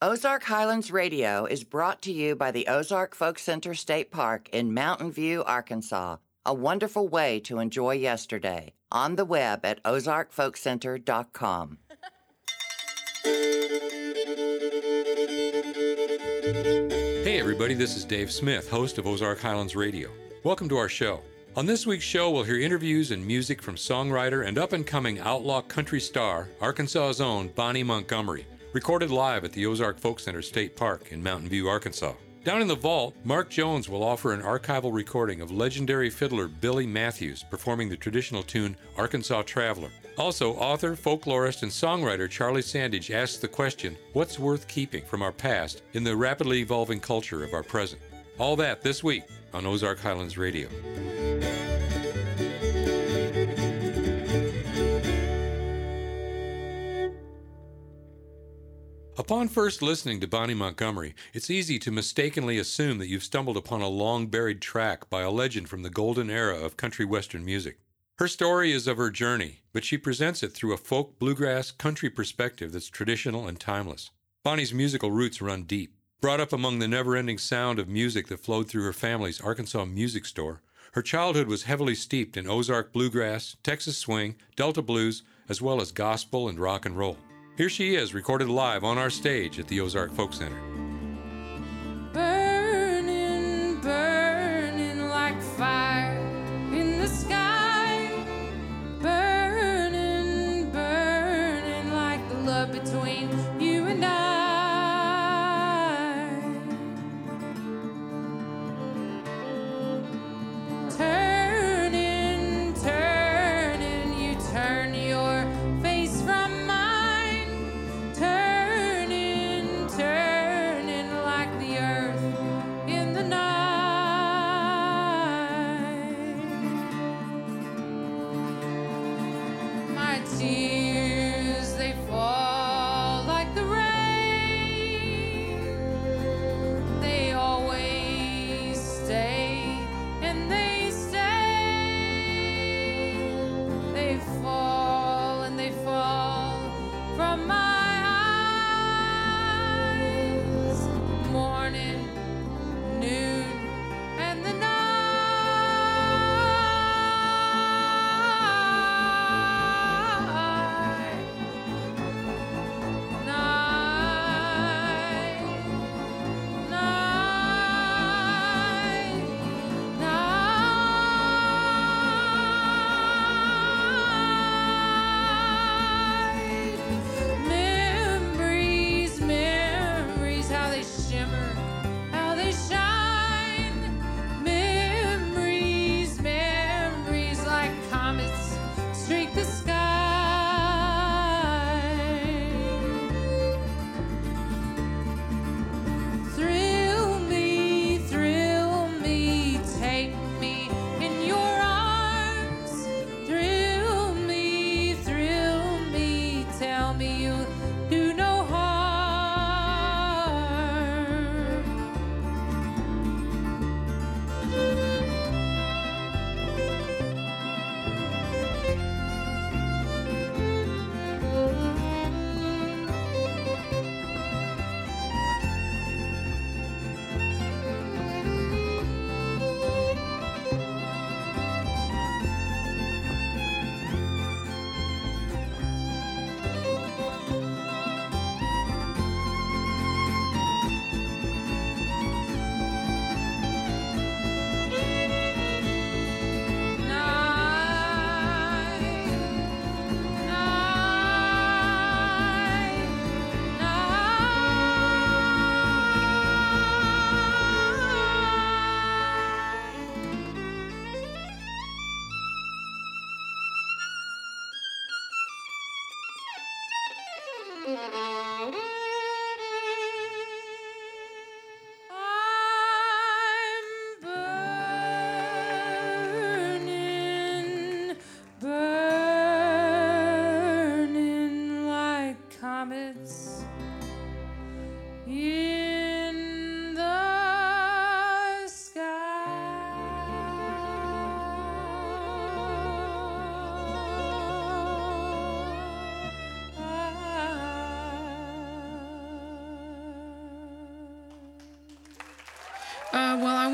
Ozark Highlands Radio is brought to you by the Ozark Folk Center State Park in Mountain View, Arkansas, a wonderful way to enjoy yesterday. On the web at ozarkfolkcenter.com. Hey, everybody, this is Dave Smith, host of Ozark Highlands Radio. Welcome to our show. On this week's show, we'll hear interviews and music from songwriter and up and coming outlaw country star, Arkansas's own Bonnie Montgomery, recorded live at the Ozark Folk Center State Park in Mountain View, Arkansas. Down in the vault, Mark Jones will offer an archival recording of legendary fiddler Billy Matthews performing the traditional tune Arkansas Traveler. Also, author, folklorist, and songwriter Charlie Sandage asks the question what's worth keeping from our past in the rapidly evolving culture of our present? All that this week on Ozark Highlands Radio. Upon first listening to Bonnie Montgomery, it's easy to mistakenly assume that you've stumbled upon a long buried track by a legend from the golden era of country western music. Her story is of her journey, but she presents it through a folk bluegrass country perspective that's traditional and timeless. Bonnie's musical roots run deep. Brought up among the never ending sound of music that flowed through her family's Arkansas music store, her childhood was heavily steeped in Ozark bluegrass, Texas swing, Delta blues, as well as gospel and rock and roll. Here she is, recorded live on our stage at the Ozark Folk Center.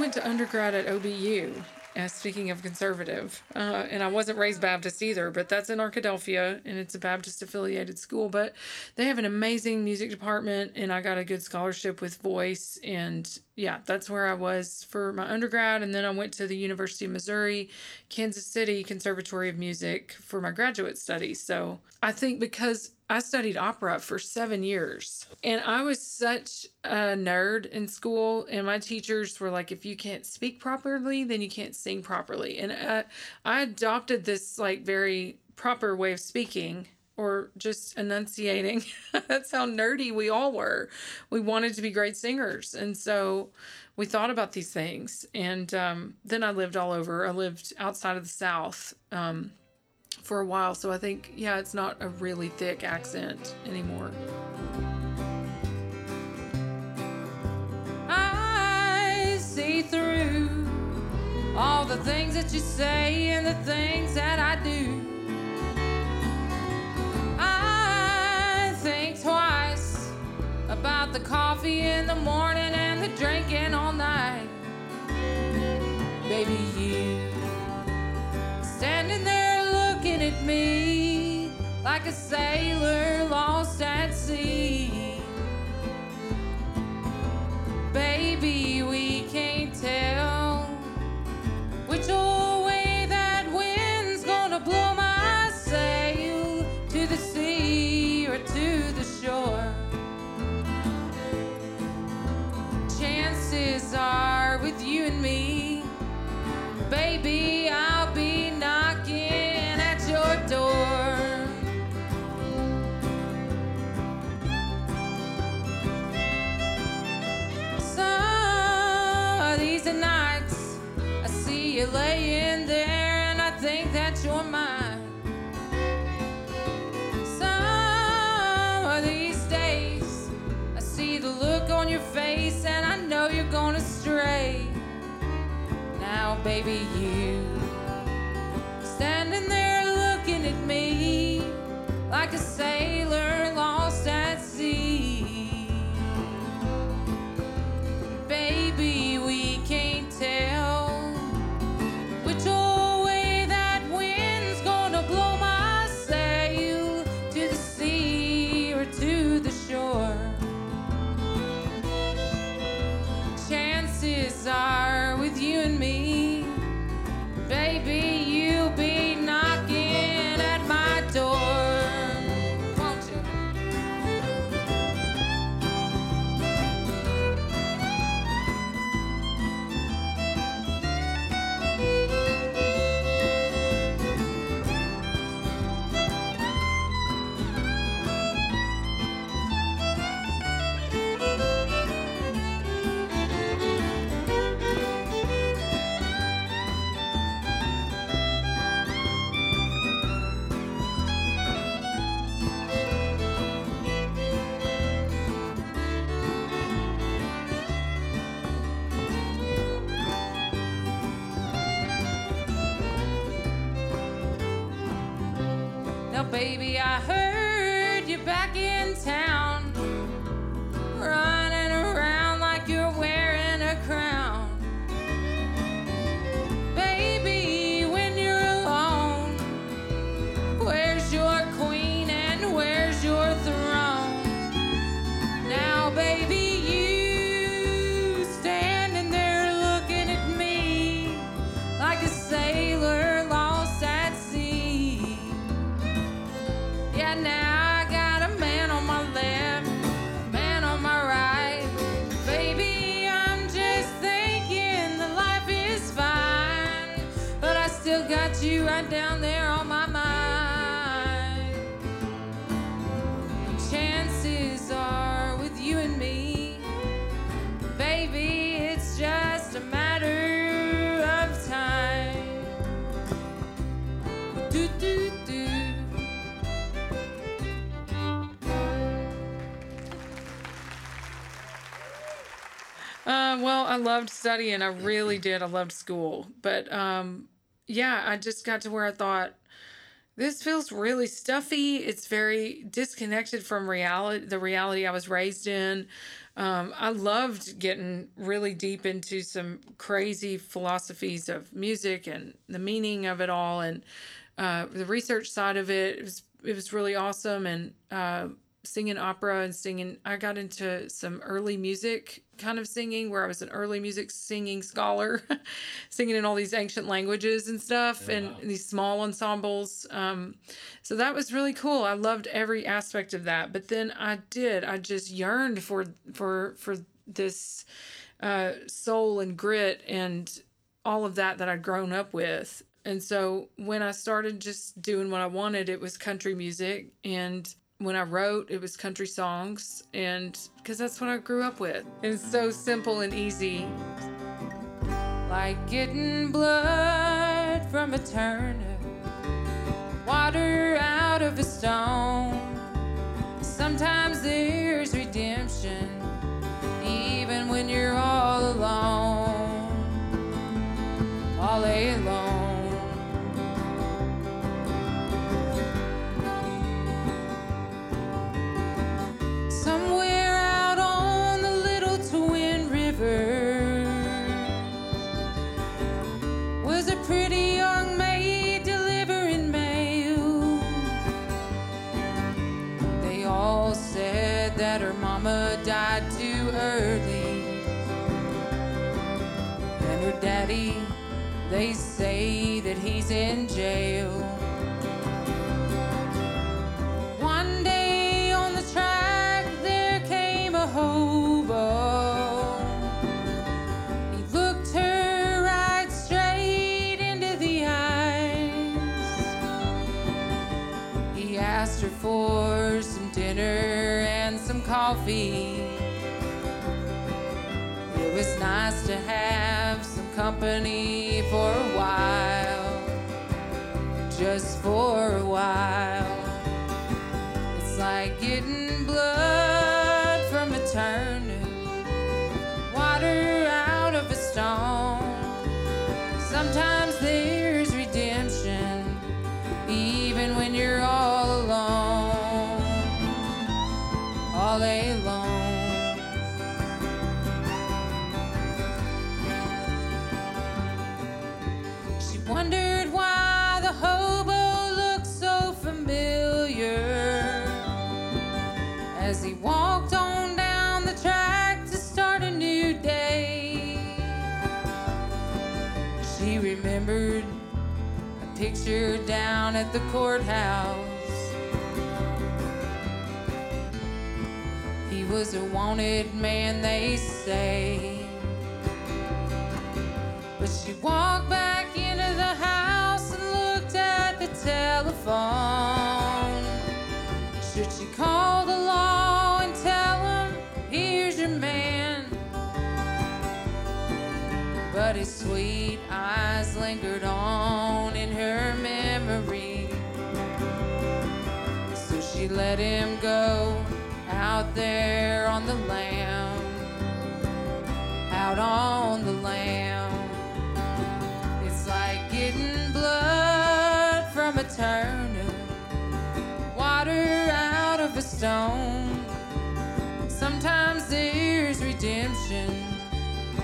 Went to undergrad at OBU. Uh, speaking of conservative, uh, and I wasn't raised Baptist either, but that's in Arkadelphia and it's a Baptist affiliated school. But they have an amazing music department, and I got a good scholarship with voice. And yeah, that's where I was for my undergrad. And then I went to the University of Missouri, Kansas City Conservatory of Music for my graduate studies. So I think because I studied opera for seven years and I was such a nerd in school. And my teachers were like, if you can't speak properly, then you can't sing properly. And uh, I adopted this like very proper way of speaking or just enunciating. That's how nerdy we all were. We wanted to be great singers. And so we thought about these things. And um, then I lived all over. I lived outside of the South. Um, for a while, so I think, yeah, it's not a really thick accent anymore. I see through all the things that you say and the things that I do. I think twice about the coffee in the morning and the drinking all night. Baby, you standing there me like a sailor lost at sea. Baby, we can't tell which way that wind's gonna blow my sail to the sea or to the shore. Chances are with you and me, baby, I'll that you're mine. Some of these days, I see the look on your face, and I know you're gonna stray. Now, baby, you right down there on my mind. Chances are with you and me, baby, it's just a matter of time. Do do do. Uh, well, I loved studying. I really did. I loved school. But um, yeah, I just got to where I thought, this feels really stuffy. It's very disconnected from reality, the reality I was raised in. Um, I loved getting really deep into some crazy philosophies of music and the meaning of it all, and uh, the research side of it. It was it was really awesome, and uh, singing opera and singing. I got into some early music kind of singing where I was an early music singing scholar, singing in all these ancient languages and stuff and these small ensembles. Um, so that was really cool. I loved every aspect of that. But then I did, I just yearned for, for, for this uh, soul and grit and all of that that I'd grown up with. And so when I started just doing what I wanted, it was country music. And when I wrote, it was country songs, and because that's what I grew up with. It's so simple and easy. Like getting blood from a turnip, water out of a stone. Sometimes there's redemption, even when you're all alone, all alone. Down at the courthouse. He was a wanted man, they say. But she walked back into the house and looked at the telephone. Should she call the law and tell him, here's your man? But his sweet eyes lingered on let him go out there on the lam, out on the lam It's like getting blood from a turnip, water out of a stone. Sometimes there's redemption,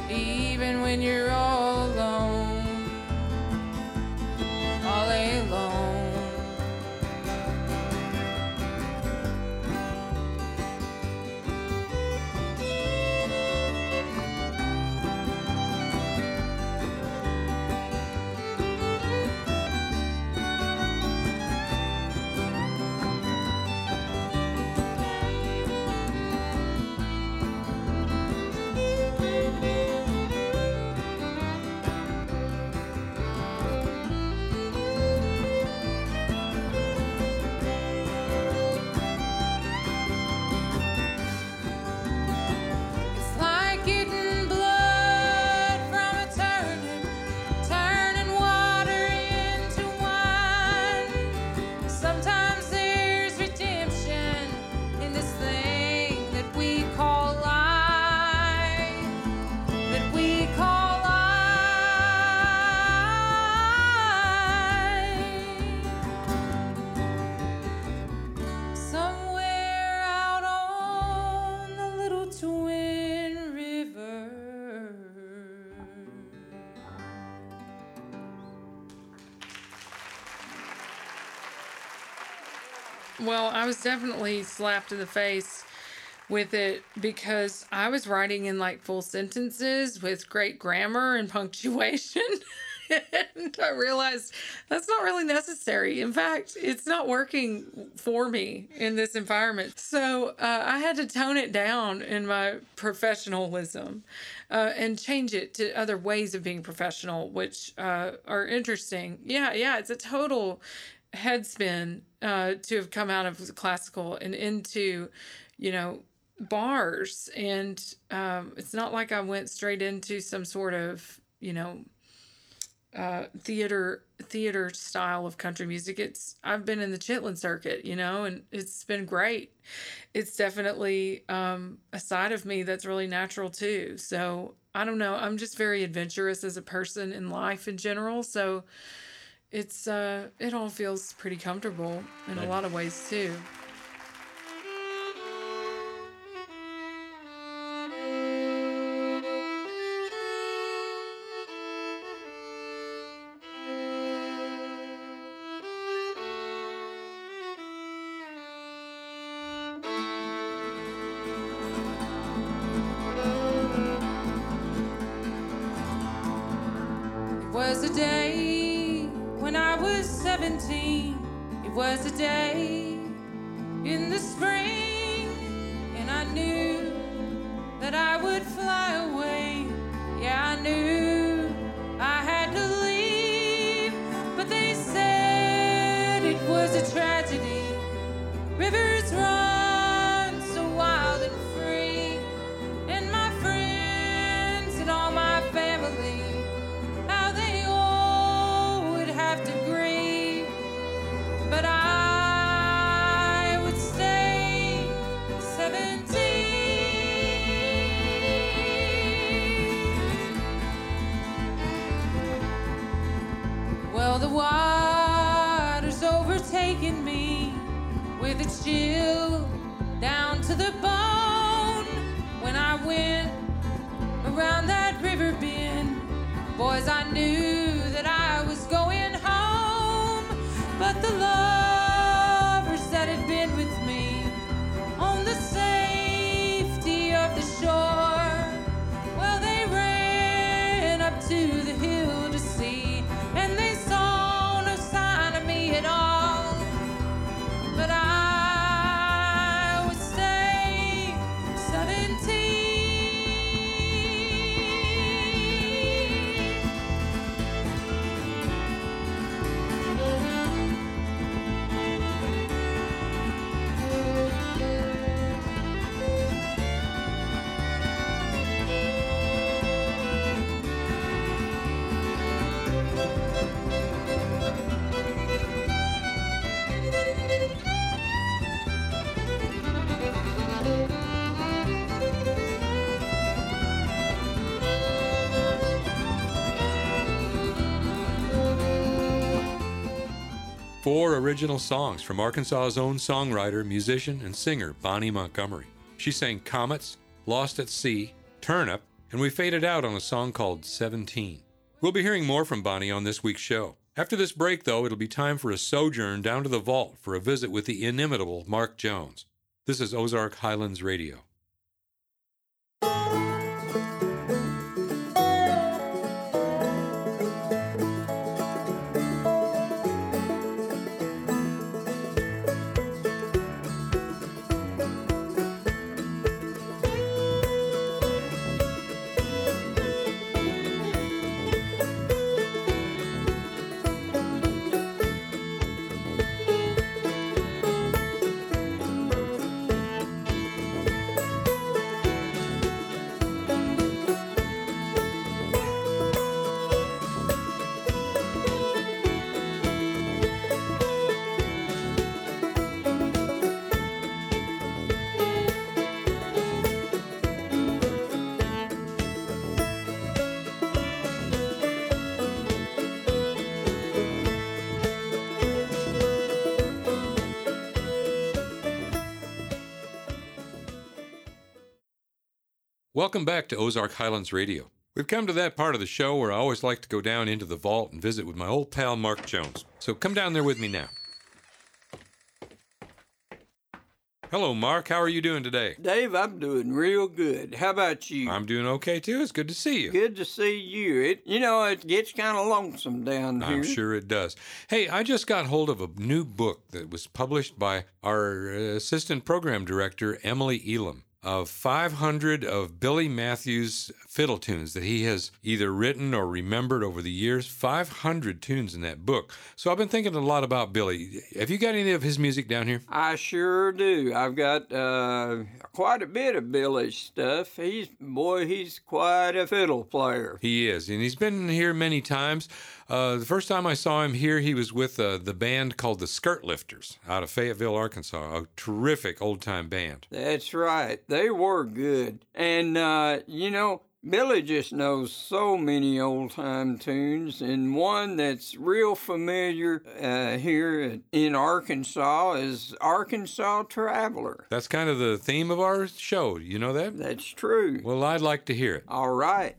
even when you're all alone, all alone. Well, I was definitely slapped in the face with it because I was writing in like full sentences with great grammar and punctuation. and I realized that's not really necessary. In fact, it's not working for me in this environment. So uh, I had to tone it down in my professionalism uh, and change it to other ways of being professional, which uh, are interesting. Yeah, yeah, it's a total head spin uh, to have come out of classical and into, you know, bars. And um, it's not like I went straight into some sort of, you know, uh, theater theater style of country music. It's I've been in the Chitlin circuit, you know, and it's been great. It's definitely um, a side of me that's really natural too. So I don't know. I'm just very adventurous as a person in life in general. So it's uh, it all feels pretty comfortable in a lot of ways too. When I was 17. It was a day in the spring, and I knew that I would fly away. Yeah, I knew chill down to the bone when I went around that river bend. Boys, I knew that I was going home, but the lovers that had been with me on the safety of the shore, well, they ran up to the Four original songs from Arkansas's own songwriter, musician, and singer Bonnie Montgomery. She sang Comets, Lost at Sea, Turnip, and we faded out on a song called 17. We'll be hearing more from Bonnie on this week's show. After this break, though, it'll be time for a sojourn down to the vault for a visit with the inimitable Mark Jones. This is Ozark Highlands Radio. Welcome back to Ozark Highlands Radio. We've come to that part of the show where I always like to go down into the vault and visit with my old pal Mark Jones. So come down there with me now. Hello, Mark. How are you doing today? Dave, I'm doing real good. How about you? I'm doing okay too. It's good to see you. Good to see you. It, you know, it gets kind of lonesome down here. I'm sure it does. Hey, I just got hold of a new book that was published by our assistant program director, Emily Elam of 500 of Billy Matthews fiddle tunes that he has either written or remembered over the years. 500 tunes in that book. So I've been thinking a lot about Billy. Have you got any of his music down here? I sure do. I've got uh, quite a bit of Billy's stuff. He's, boy, he's quite a fiddle player. He is, and he's been here many times. Uh, the first time I saw him here, he was with uh, the band called the Skirt Lifters out of Fayetteville, Arkansas. A terrific old time band. That's right. They were good. And, uh, you know, Billy just knows so many old time tunes, and one that's real familiar uh, here in Arkansas is Arkansas Traveler. That's kind of the theme of our show. You know that? That's true. Well, I'd like to hear it. All right.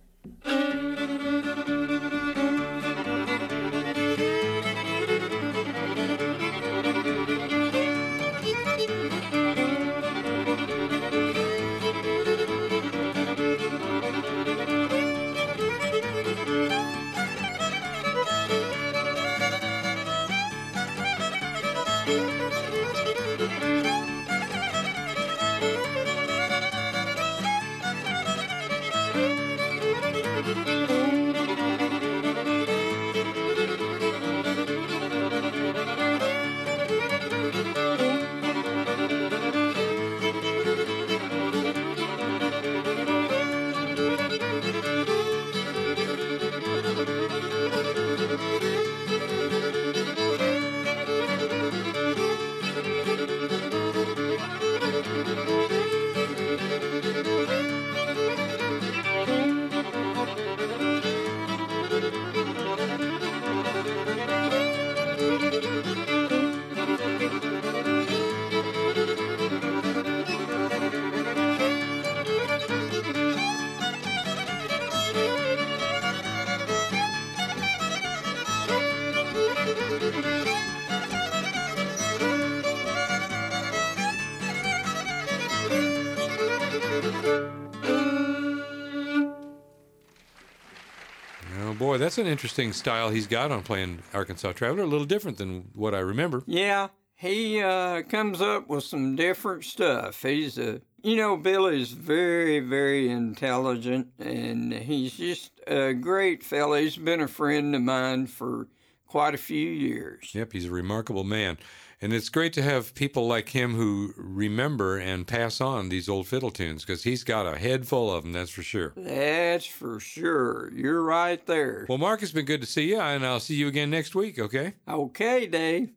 That's an interesting style he's got on playing Arkansas Traveler. A little different than what I remember. Yeah, he uh, comes up with some different stuff. He's a, you know, Billy's very, very intelligent, and he's just a great fella. He's been a friend of mine for quite a few years. Yep, he's a remarkable man. And it's great to have people like him who remember and pass on these old fiddle tunes because he's got a head full of them, that's for sure. That's for sure. You're right there. Well, Mark, it's been good to see you, and I'll see you again next week, okay? Okay, Dave.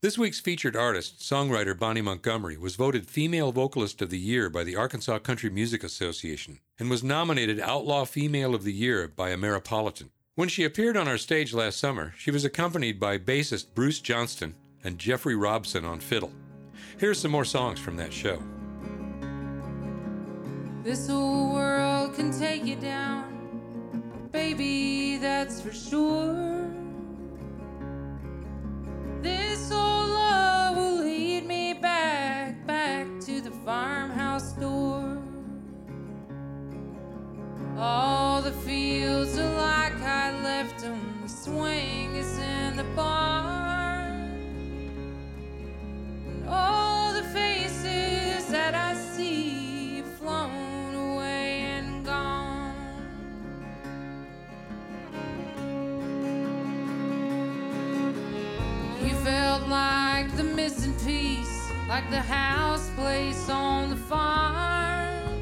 This week's featured artist, songwriter Bonnie Montgomery, was voted Female Vocalist of the Year by the Arkansas Country Music Association and was nominated Outlaw Female of the Year by Ameripolitan. When she appeared on our stage last summer, she was accompanied by bassist Bruce Johnston and Jeffrey Robson on fiddle. Here's some more songs from that show. This whole world can take you down, baby, that's for sure. This old love will lead me back, back to the farmhouse like the house place on the farm.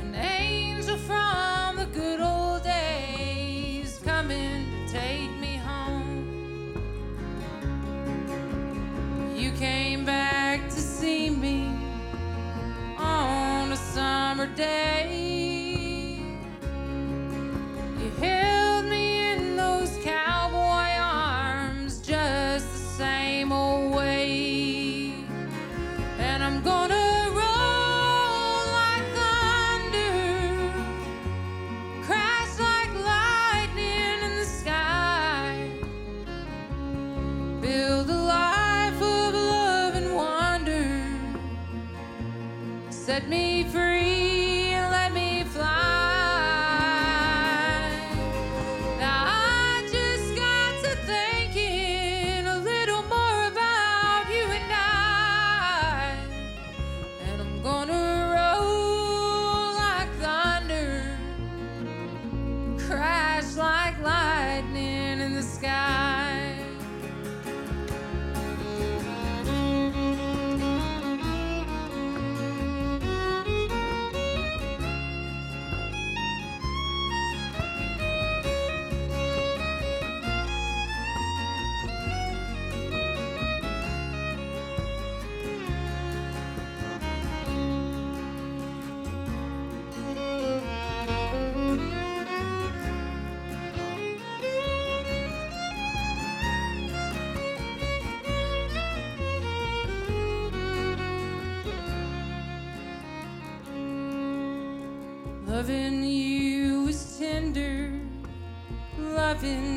An angel from the good old days coming to take me home. You came back to see me on a summer day. Loving you was tender, loving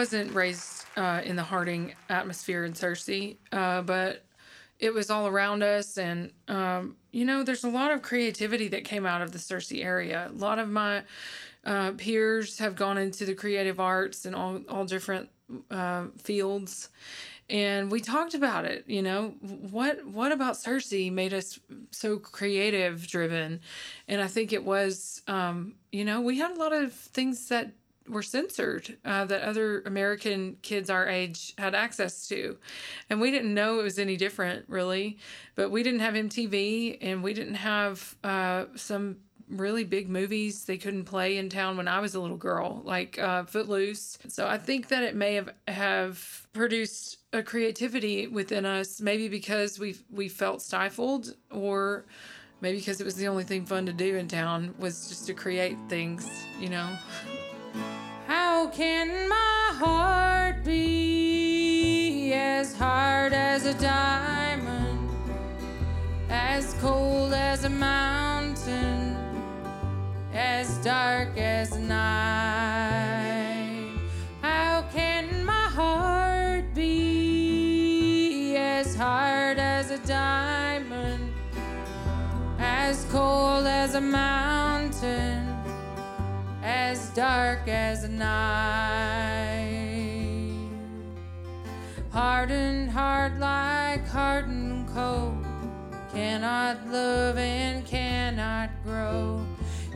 wasn't raised uh, in the Harding atmosphere in Searcy, uh, but it was all around us, and um, you know, there's a lot of creativity that came out of the Searcy area. A lot of my uh, peers have gone into the creative arts and all all different uh, fields, and we talked about it. You know, what what about Searcy made us so creative driven, and I think it was, um, you know, we had a lot of things that were censored uh, that other American kids our age had access to. And we didn't know it was any different, really. But we didn't have MTV and we didn't have uh, some really big movies they couldn't play in town when I was a little girl, like uh, Footloose. So I think that it may have, have produced a creativity within us, maybe because we we felt stifled or maybe because it was the only thing fun to do in town was just to create things, you know. How can my heart be as hard as a diamond, as cold as a mountain, as dark as night? How can my heart be as hard as a diamond, as cold as a mountain? As dark as night. Hardened heart like hardened coal, cannot love and cannot grow.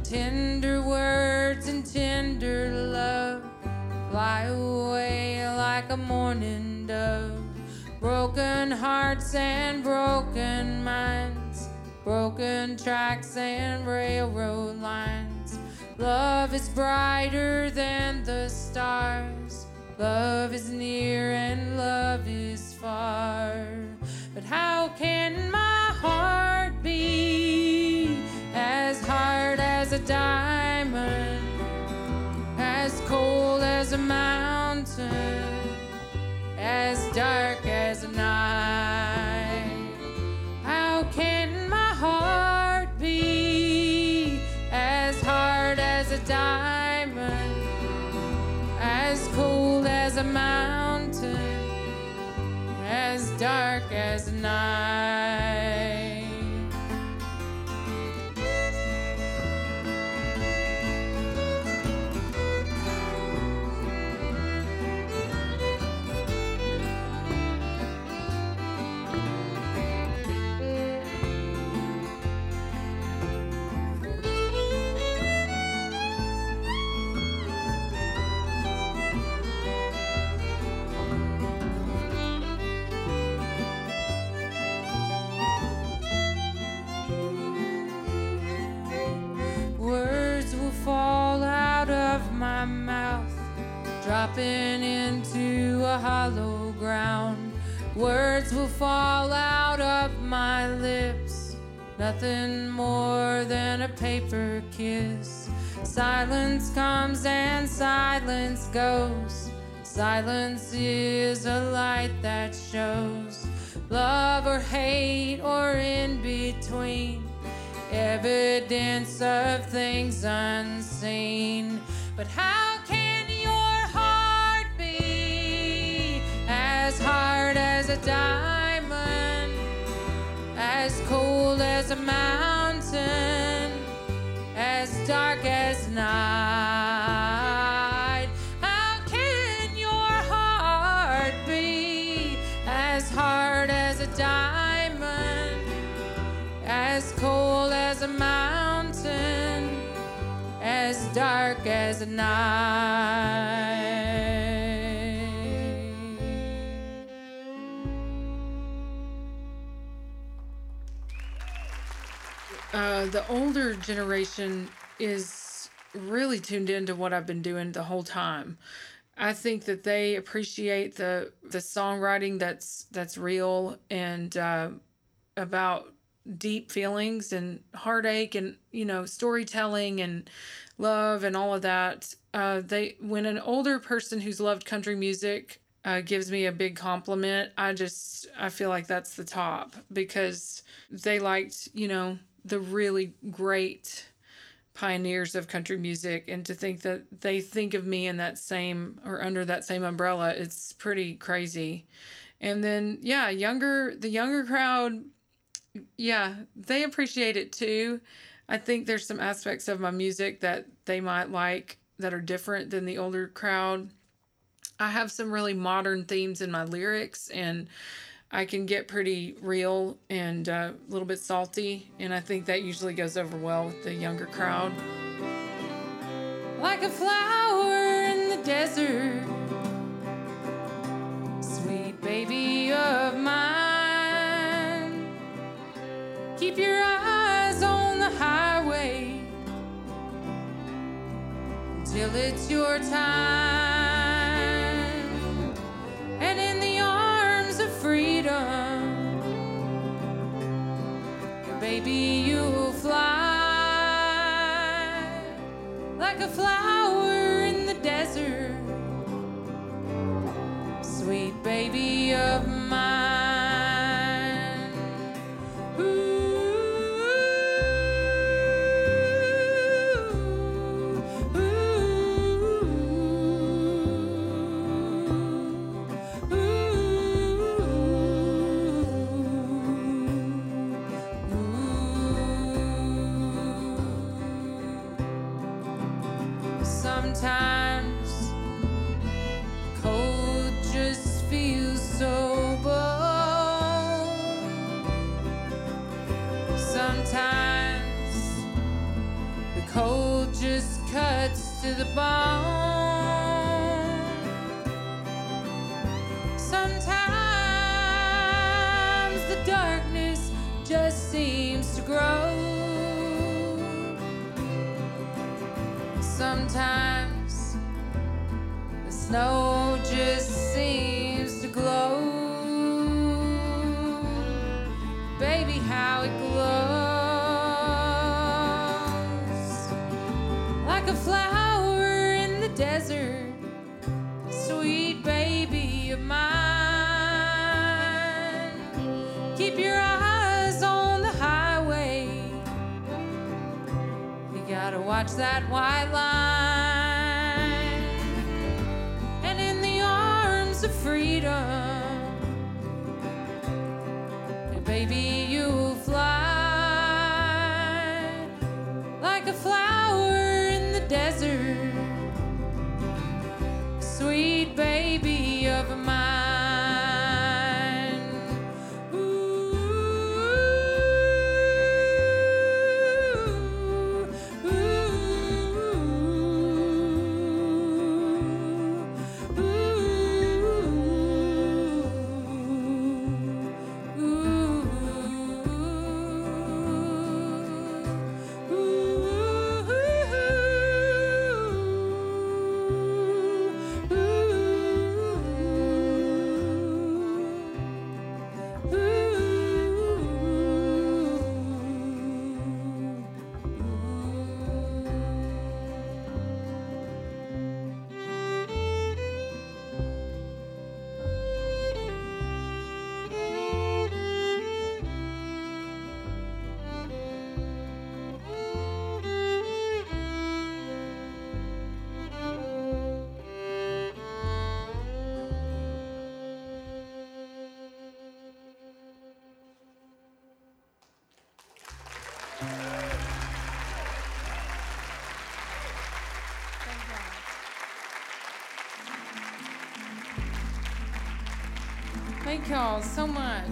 Tender words and tender love fly away like a morning dove. Broken hearts and broken minds, broken tracks and railroad lines. Love is brighter than the stars. Love is near and love is far. But how can my heart be as hard as a diamond, as cold as a mountain, as dark as a as a mountain, as dark as night? Dropping into a hollow ground. Words will fall out of my lips, nothing more than a paper kiss. Silence comes and silence goes. Silence is a light that shows love or hate or in between evidence of things unseen. But how as hard as a diamond, as cold as a mountain, as dark as night? How can your heart be as hard as a diamond? as cold as a mountain, as dark as night. Uh, the older generation is really tuned into what I've been doing the whole time. I think that they appreciate the the songwriting that's that's real and uh, about deep feelings and heartache and you know storytelling and love and all of that. Uh, they when an older person who's loved country music uh, gives me a big compliment, I just I feel like that's the top because they liked you know the really great pioneers of country music and to think that they think of me in that same or under that same umbrella it's pretty crazy. And then yeah younger the younger crowd yeah they appreciate it too. I think there's some aspects of my music that they might like that are different than the older crowd. I have some really modern themes in my lyrics and I can get pretty real and uh, a little bit salty, and I think that usually goes over well with the younger crowd. like a flower in the desert. Sweet baby of mine, keep your eyes on the highway till it's your time. Baby, you'll fly like a flower in the desert. Sweet baby bone. Sometimes the darkness just seems to grow. Sometimes the snow just seems to glow. Baby, how it glows. like a flower watch that white line. Thank y'all so much.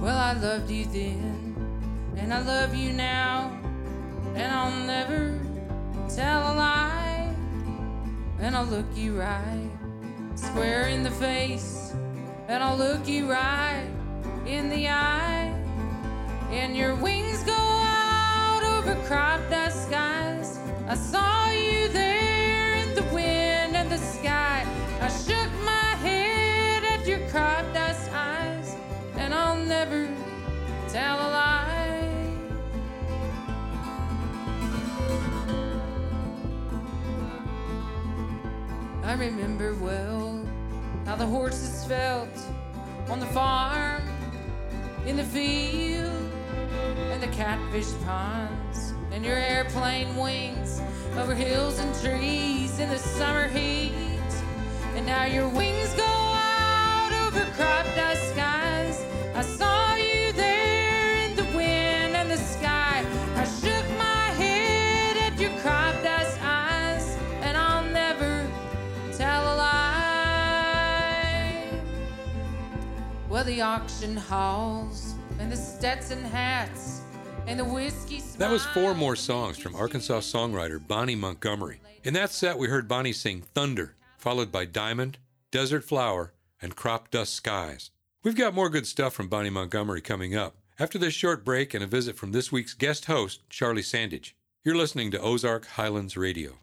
Well, I loved you then, and I love you now, and I'll never tell a lie, and I'll look you right square in the face, and I'll look you right in the eye, and your wings go out over crop dust skies. I saw you there in the wind and the sky. I shook my head at your crop dust eyes, and I'll never tell a lie. I remember well how the horses felt on the farm, in the field, and the catfish ponds, and your airplane wings over hills and trees in the summer heat. And now your wings go out over crop dust skies. I saw you there in the wind and the sky. I shook my head at your crop dust eyes, and I'll never tell a lie. Well, the auction halls and the Stetson hats and the whiskey. That was four more songs from Arkansas songwriter Bonnie Montgomery. In that set, we heard Bonnie sing Thunder, followed by Diamond, Desert Flower, and Crop Dust Skies. We've got more good stuff from Bonnie Montgomery coming up after this short break and a visit from this week's guest host, Charlie Sandage. You're listening to Ozark Highlands Radio.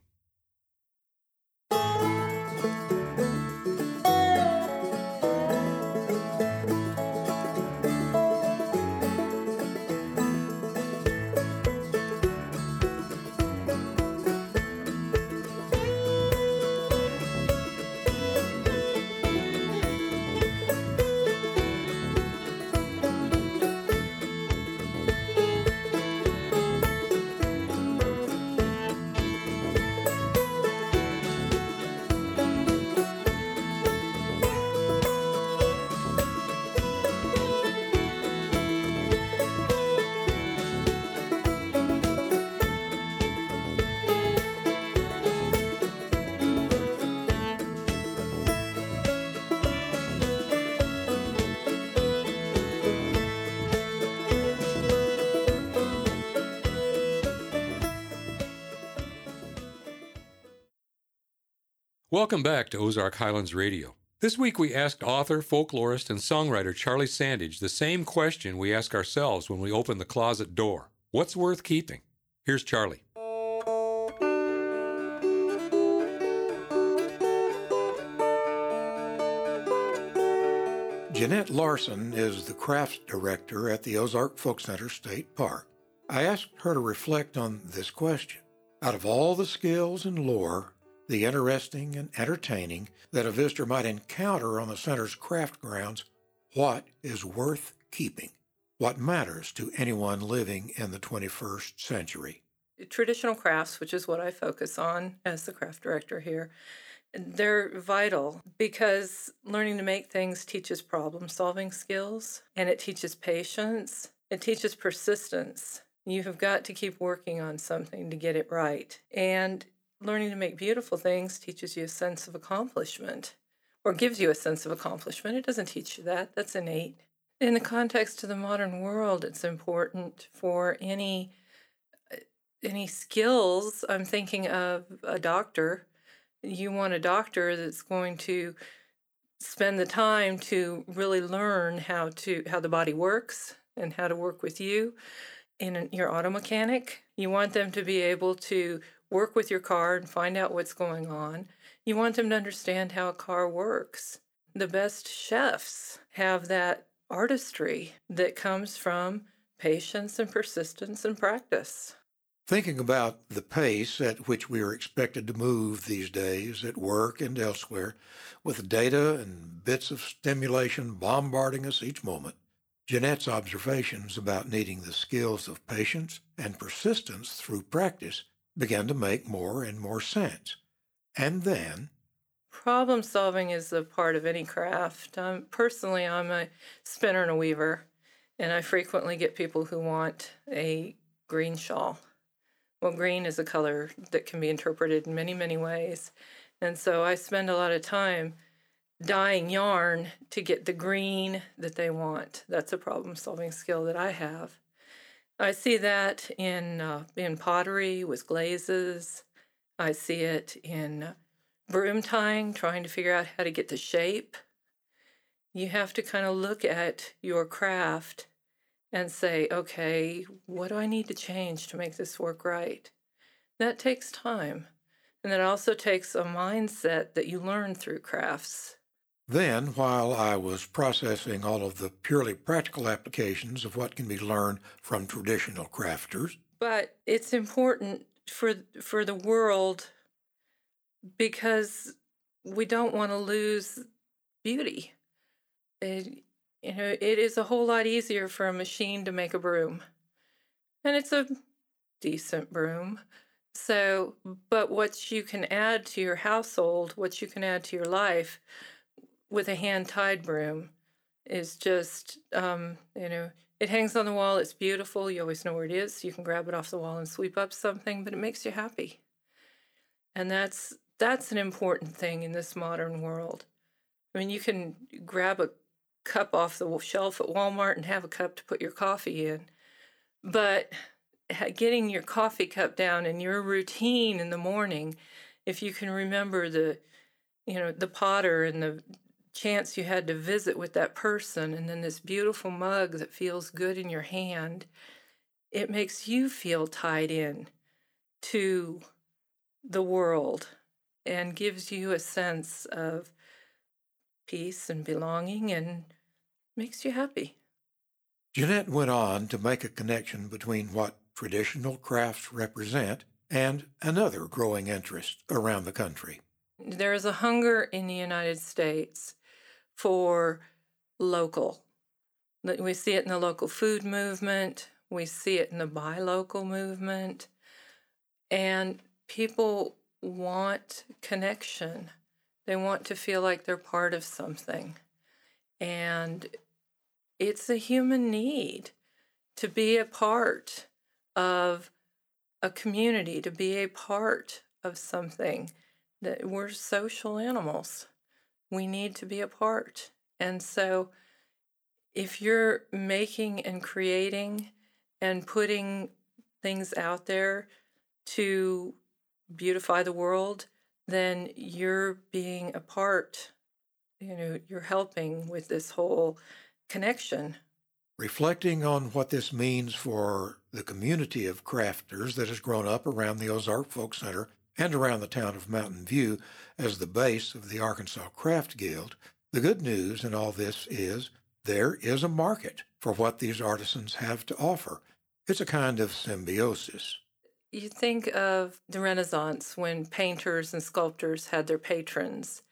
Welcome back to Ozark Highlands Radio. This week we asked author, folklorist, and songwriter Charlie Sandage the same question we ask ourselves when we open the closet door What's worth keeping? Here's Charlie. Jeanette Larson is the crafts director at the Ozark Folk Center State Park. I asked her to reflect on this question. Out of all the skills and lore, the interesting and entertaining that a visitor might encounter on the center's craft grounds, what is worth keeping? What matters to anyone living in the 21st century? Traditional crafts, which is what I focus on as the craft director here, they're vital because learning to make things teaches problem solving skills and it teaches patience, it teaches persistence. You have got to keep working on something to get it right. And learning to make beautiful things teaches you a sense of accomplishment or gives you a sense of accomplishment. It doesn't teach you that, that's innate. In the context of the modern world, it's important for any uh, any skills. I'm thinking of a doctor you want a doctor that's going to spend the time to really learn how to how the body works and how to work with you and your auto mechanic you want them to be able to work with your car and find out what's going on. You want them to understand how a car works. The best chefs have that artistry that comes from patience and persistence and practice. Thinking about the pace at which we are expected to move these days at work and elsewhere, with data and bits of stimulation bombarding us each moment, Jeanette's observations about needing the skills of patience and persistence through practice began to make more and more sense. And then, problem solving is a part of any craft. Um, personally, I'm a spinner and a weaver, and I frequently get people who want a green shawl well, green is a color that can be interpreted in many, many ways. And so I spend a lot of time dyeing yarn to get the green that they want. That's a problem solving skill that I have. I see that in, uh, in pottery with glazes. I see it in broom tying, trying to figure out how to get the shape. You have to kind of look at your craft and say, okay, what do I need to change to make this work right? That takes time. And that also takes a mindset that you learn through crafts. Then, while I was processing all of the purely practical applications of what can be learned from traditional crafters. But it's important for for the world because we don't want to lose beauty. It, you know, it is a whole lot easier for a machine to make a broom. And it's a decent broom. So, but what you can add to your household, what you can add to your life with a hand tied broom is just, um, you know, it hangs on the wall. It's beautiful. You always know where it is. You can grab it off the wall and sweep up something, but it makes you happy. And that's that's an important thing in this modern world. I mean, you can grab a cup off the shelf at Walmart and have a cup to put your coffee in. But getting your coffee cup down in your routine in the morning, if you can remember the, you know, the potter and the chance you had to visit with that person, and then this beautiful mug that feels good in your hand, it makes you feel tied in to the world and gives you a sense of peace and belonging and makes you happy. Jeanette went on to make a connection between what traditional crafts represent and another growing interest around the country. There is a hunger in the United States for local. We see it in the local food movement, we see it in the buy local movement, and people want connection. They want to feel like they're part of something. And it's a human need to be a part of a community, to be a part of something. That we're social animals. We need to be a part. And so if you're making and creating and putting things out there to beautify the world, then you're being a part, you know, you're helping with this whole connection. Reflecting on what this means for the community of crafters that has grown up around the Ozark Folk Center and around the town of Mountain View as the base of the Arkansas Craft Guild, The good news in all this is there is a market for what these artisans have to offer. It's a kind of symbiosis. You think of the Renaissance when painters and sculptors had their patrons.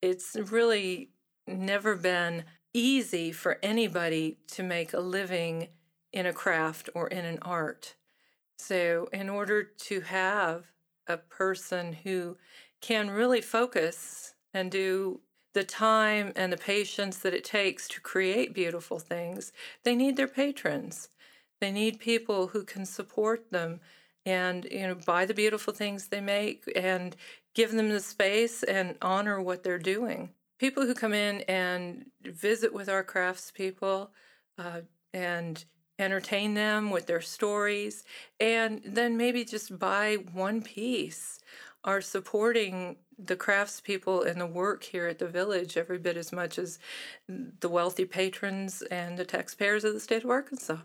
It's really never been easy for anybody to make a living in a craft or in an art. So, in order to have a person who can really focus and do the time and the patience that it takes to create beautiful things, they need their patrons. They need people who can support them and you know buy the beautiful things they make and give them the space and honor what they're doing. People who come in and visit with our craftspeople uh, and entertain them with their stories, and then maybe just buy one piece are supporting the craftspeople and the work here at the village every bit as much as the wealthy patrons and the taxpayers of the state of Arkansas.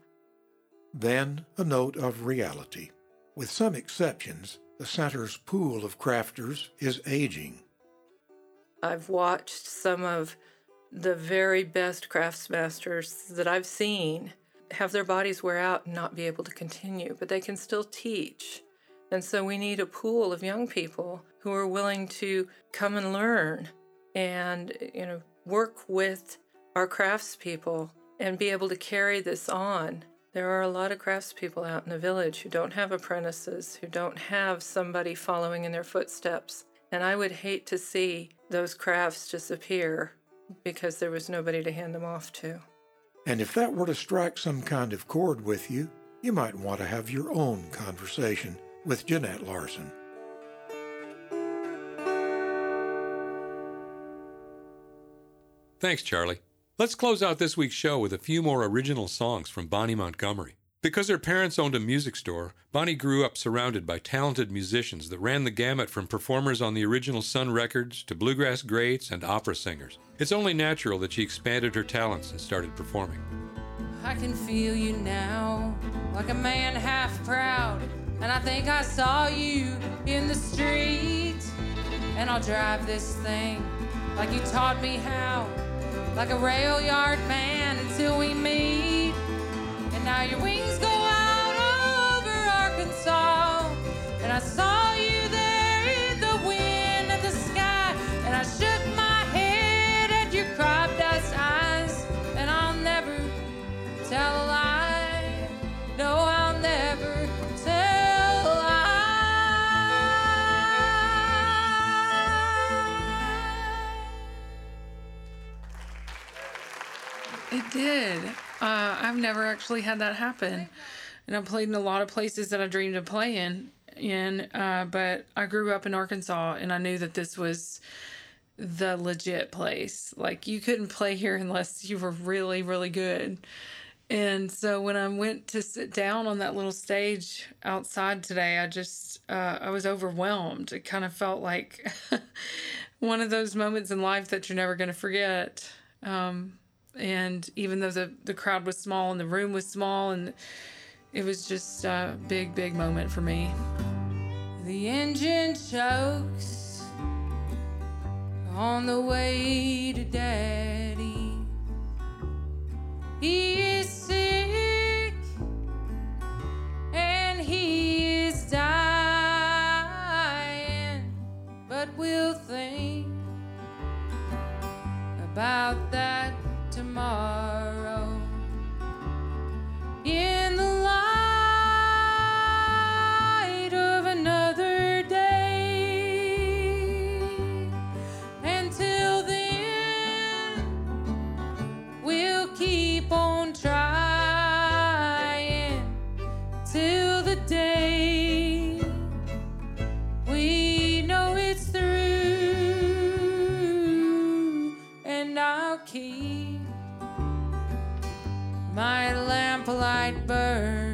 Then a note of reality. With some exceptions, the center's pool of crafters is aging. I've watched some of the very best craftsmasters that I've seen have their bodies wear out and not be able to continue, but they can still teach. And so we need a pool of young people who are willing to come and learn and you know work with our craftspeople and be able to carry this on. There are a lot of craftspeople out in the village who don't have apprentices, who don't have somebody following in their footsteps. And I would hate to see those crafts disappear because there was nobody to hand them off to. And if that were to strike some kind of chord with you, you might want to have your own conversation with Jeanette Larson. Thanks, Charlie. Let's close out this week's show with a few more original songs from Bonnie Montgomery. Because her parents owned a music store, Bonnie grew up surrounded by talented musicians that ran the gamut from performers on the original Sun records to bluegrass greats and opera singers. It's only natural that she expanded her talents and started performing. I can feel you now, like a man half proud. And I think I saw you in the street. And I'll drive this thing like you taught me how, like a rail yard man until we meet. Now your wings go out actually had that happen, and I've played in a lot of places that I dreamed of playing in. Uh, but I grew up in Arkansas, and I knew that this was the legit place. Like you couldn't play here unless you were really, really good. And so when I went to sit down on that little stage outside today, I just uh, I was overwhelmed. It kind of felt like one of those moments in life that you're never going to forget. Um, and even though the the crowd was small and the room was small, and it was just a big, big moment for me. The engine chokes on the way to daddy. He is sick and he is dying, but we'll think about that tomorrow. In the light of another day. Until then, we'll keep on trying till the day we know it's through, and I'll keep my lamplight burning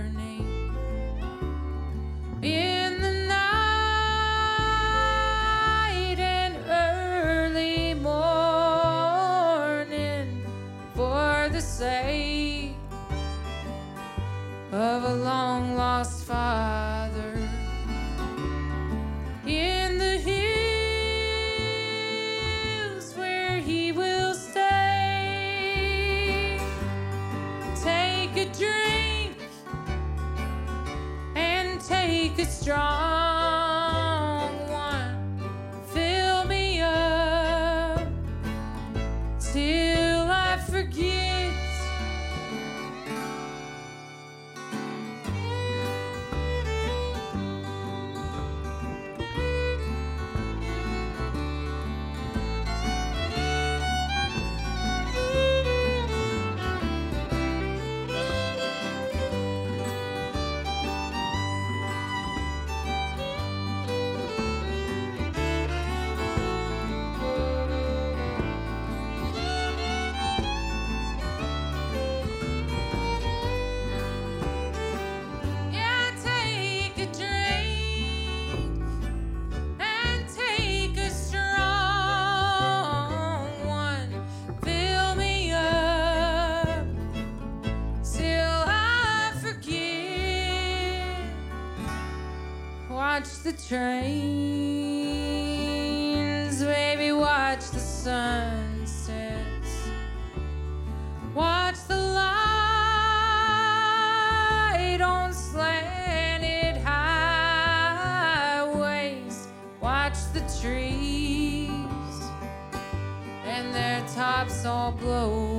their tops all blowing.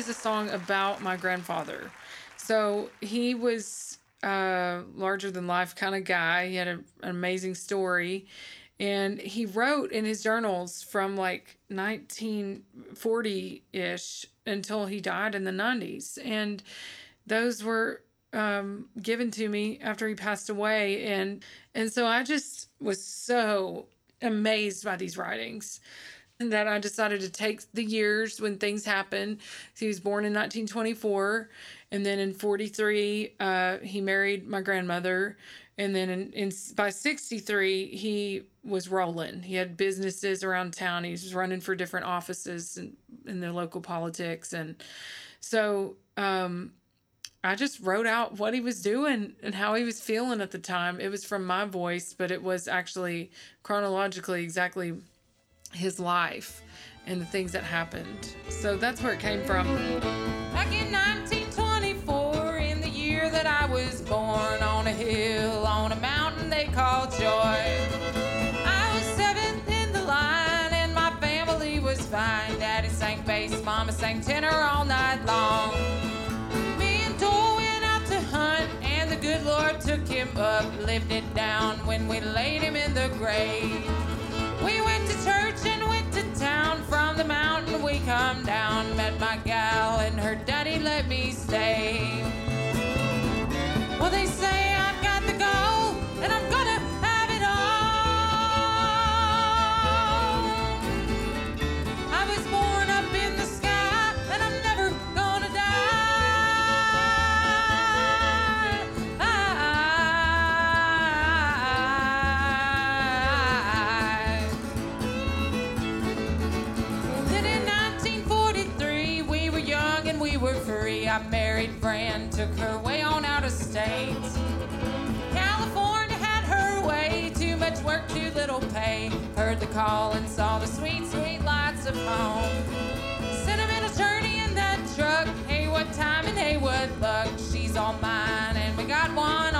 Is a song about my grandfather. So he was a larger than life kind of guy. He had a, an amazing story. And he wrote in his journals from like 1940 ish until he died in the 90s. And those were um, given to me after he passed away. And, and so I just was so amazed by these writings that I decided to take the years when things happened. He was born in 1924, and then in 43, uh, he married my grandmother, and then in, in by 63, he was rolling. He had businesses around town. He was running for different offices in, in the local politics, and so um, I just wrote out what he was doing and how he was feeling at the time. It was from my voice, but it was actually chronologically exactly his life and the things that happened. So that's where it came from. Back in 1924, in the year that I was born, on a hill, on a mountain they call Joy. I was seventh in the line, and my family was fine. Daddy sang bass, mama sang tenor all night long. Me and Dole went out to hunt, and the good Lord took him up, lived it down when we laid him in the grave. We went to church From the mountain we come down. Met my gal and her daddy let me stay. Well, they say work, too little pay. Heard the call and saw the sweet, sweet lights of home. Sentimental journey in that truck. Hey, what time and hey, what luck. She's all mine, and we got one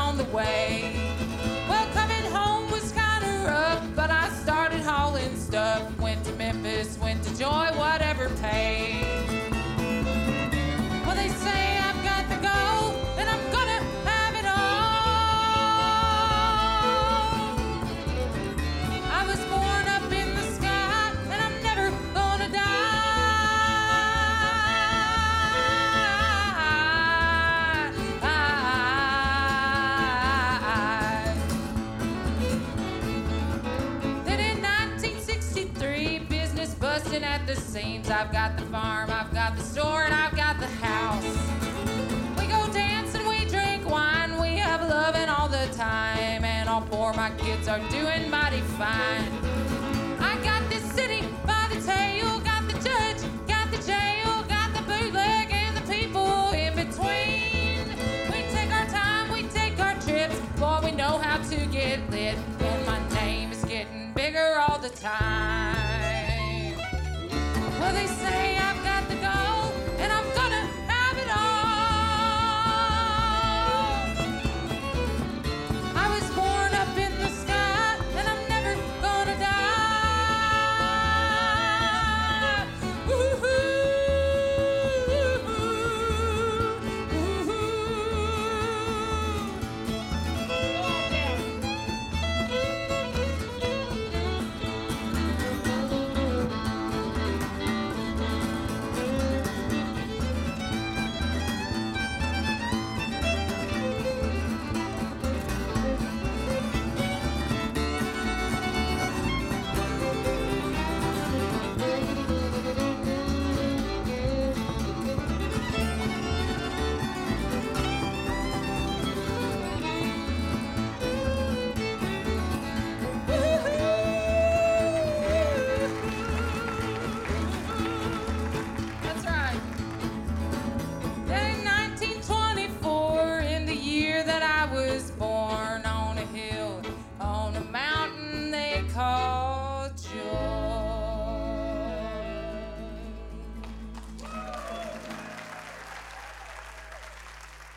I've got the farm, I've got the store, and I've got the house. We go dance and we drink wine, we have loving all the time, and all four my kids are doing mighty fine.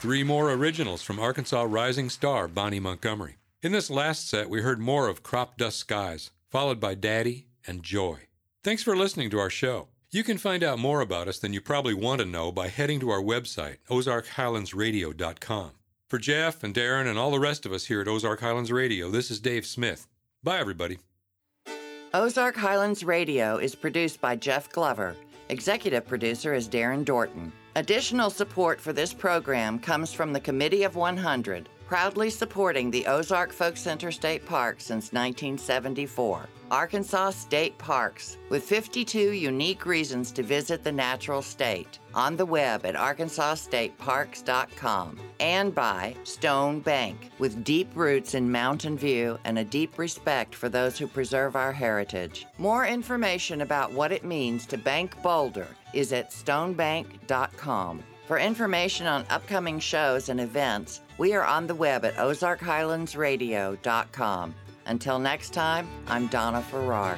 Three more originals from Arkansas rising star Bonnie Montgomery. In this last set, we heard more of Crop Dust Skies, followed by Daddy and Joy. Thanks for listening to our show. You can find out more about us than you probably want to know by heading to our website, ozarkhighlandsradio.com. For Jeff and Darren and all the rest of us here at Ozark Highlands Radio, this is Dave Smith. Bye, everybody. Ozark Highlands Radio is produced by Jeff Glover. Executive producer is Darren Dorton. Additional support for this program comes from the Committee of 100, proudly supporting the Ozark Folk Center State Park since 1974. Arkansas State Parks, with 52 unique reasons to visit the natural state. On the web at arkansasstateparks.com. And by Stone Bank, with deep roots in Mountain View and a deep respect for those who preserve our heritage. More information about what it means to bank Boulder is at stonebank.com. For information on upcoming shows and events, we are on the web at ozarkhighlandsradio.com. Until next time, I'm Donna Farrar.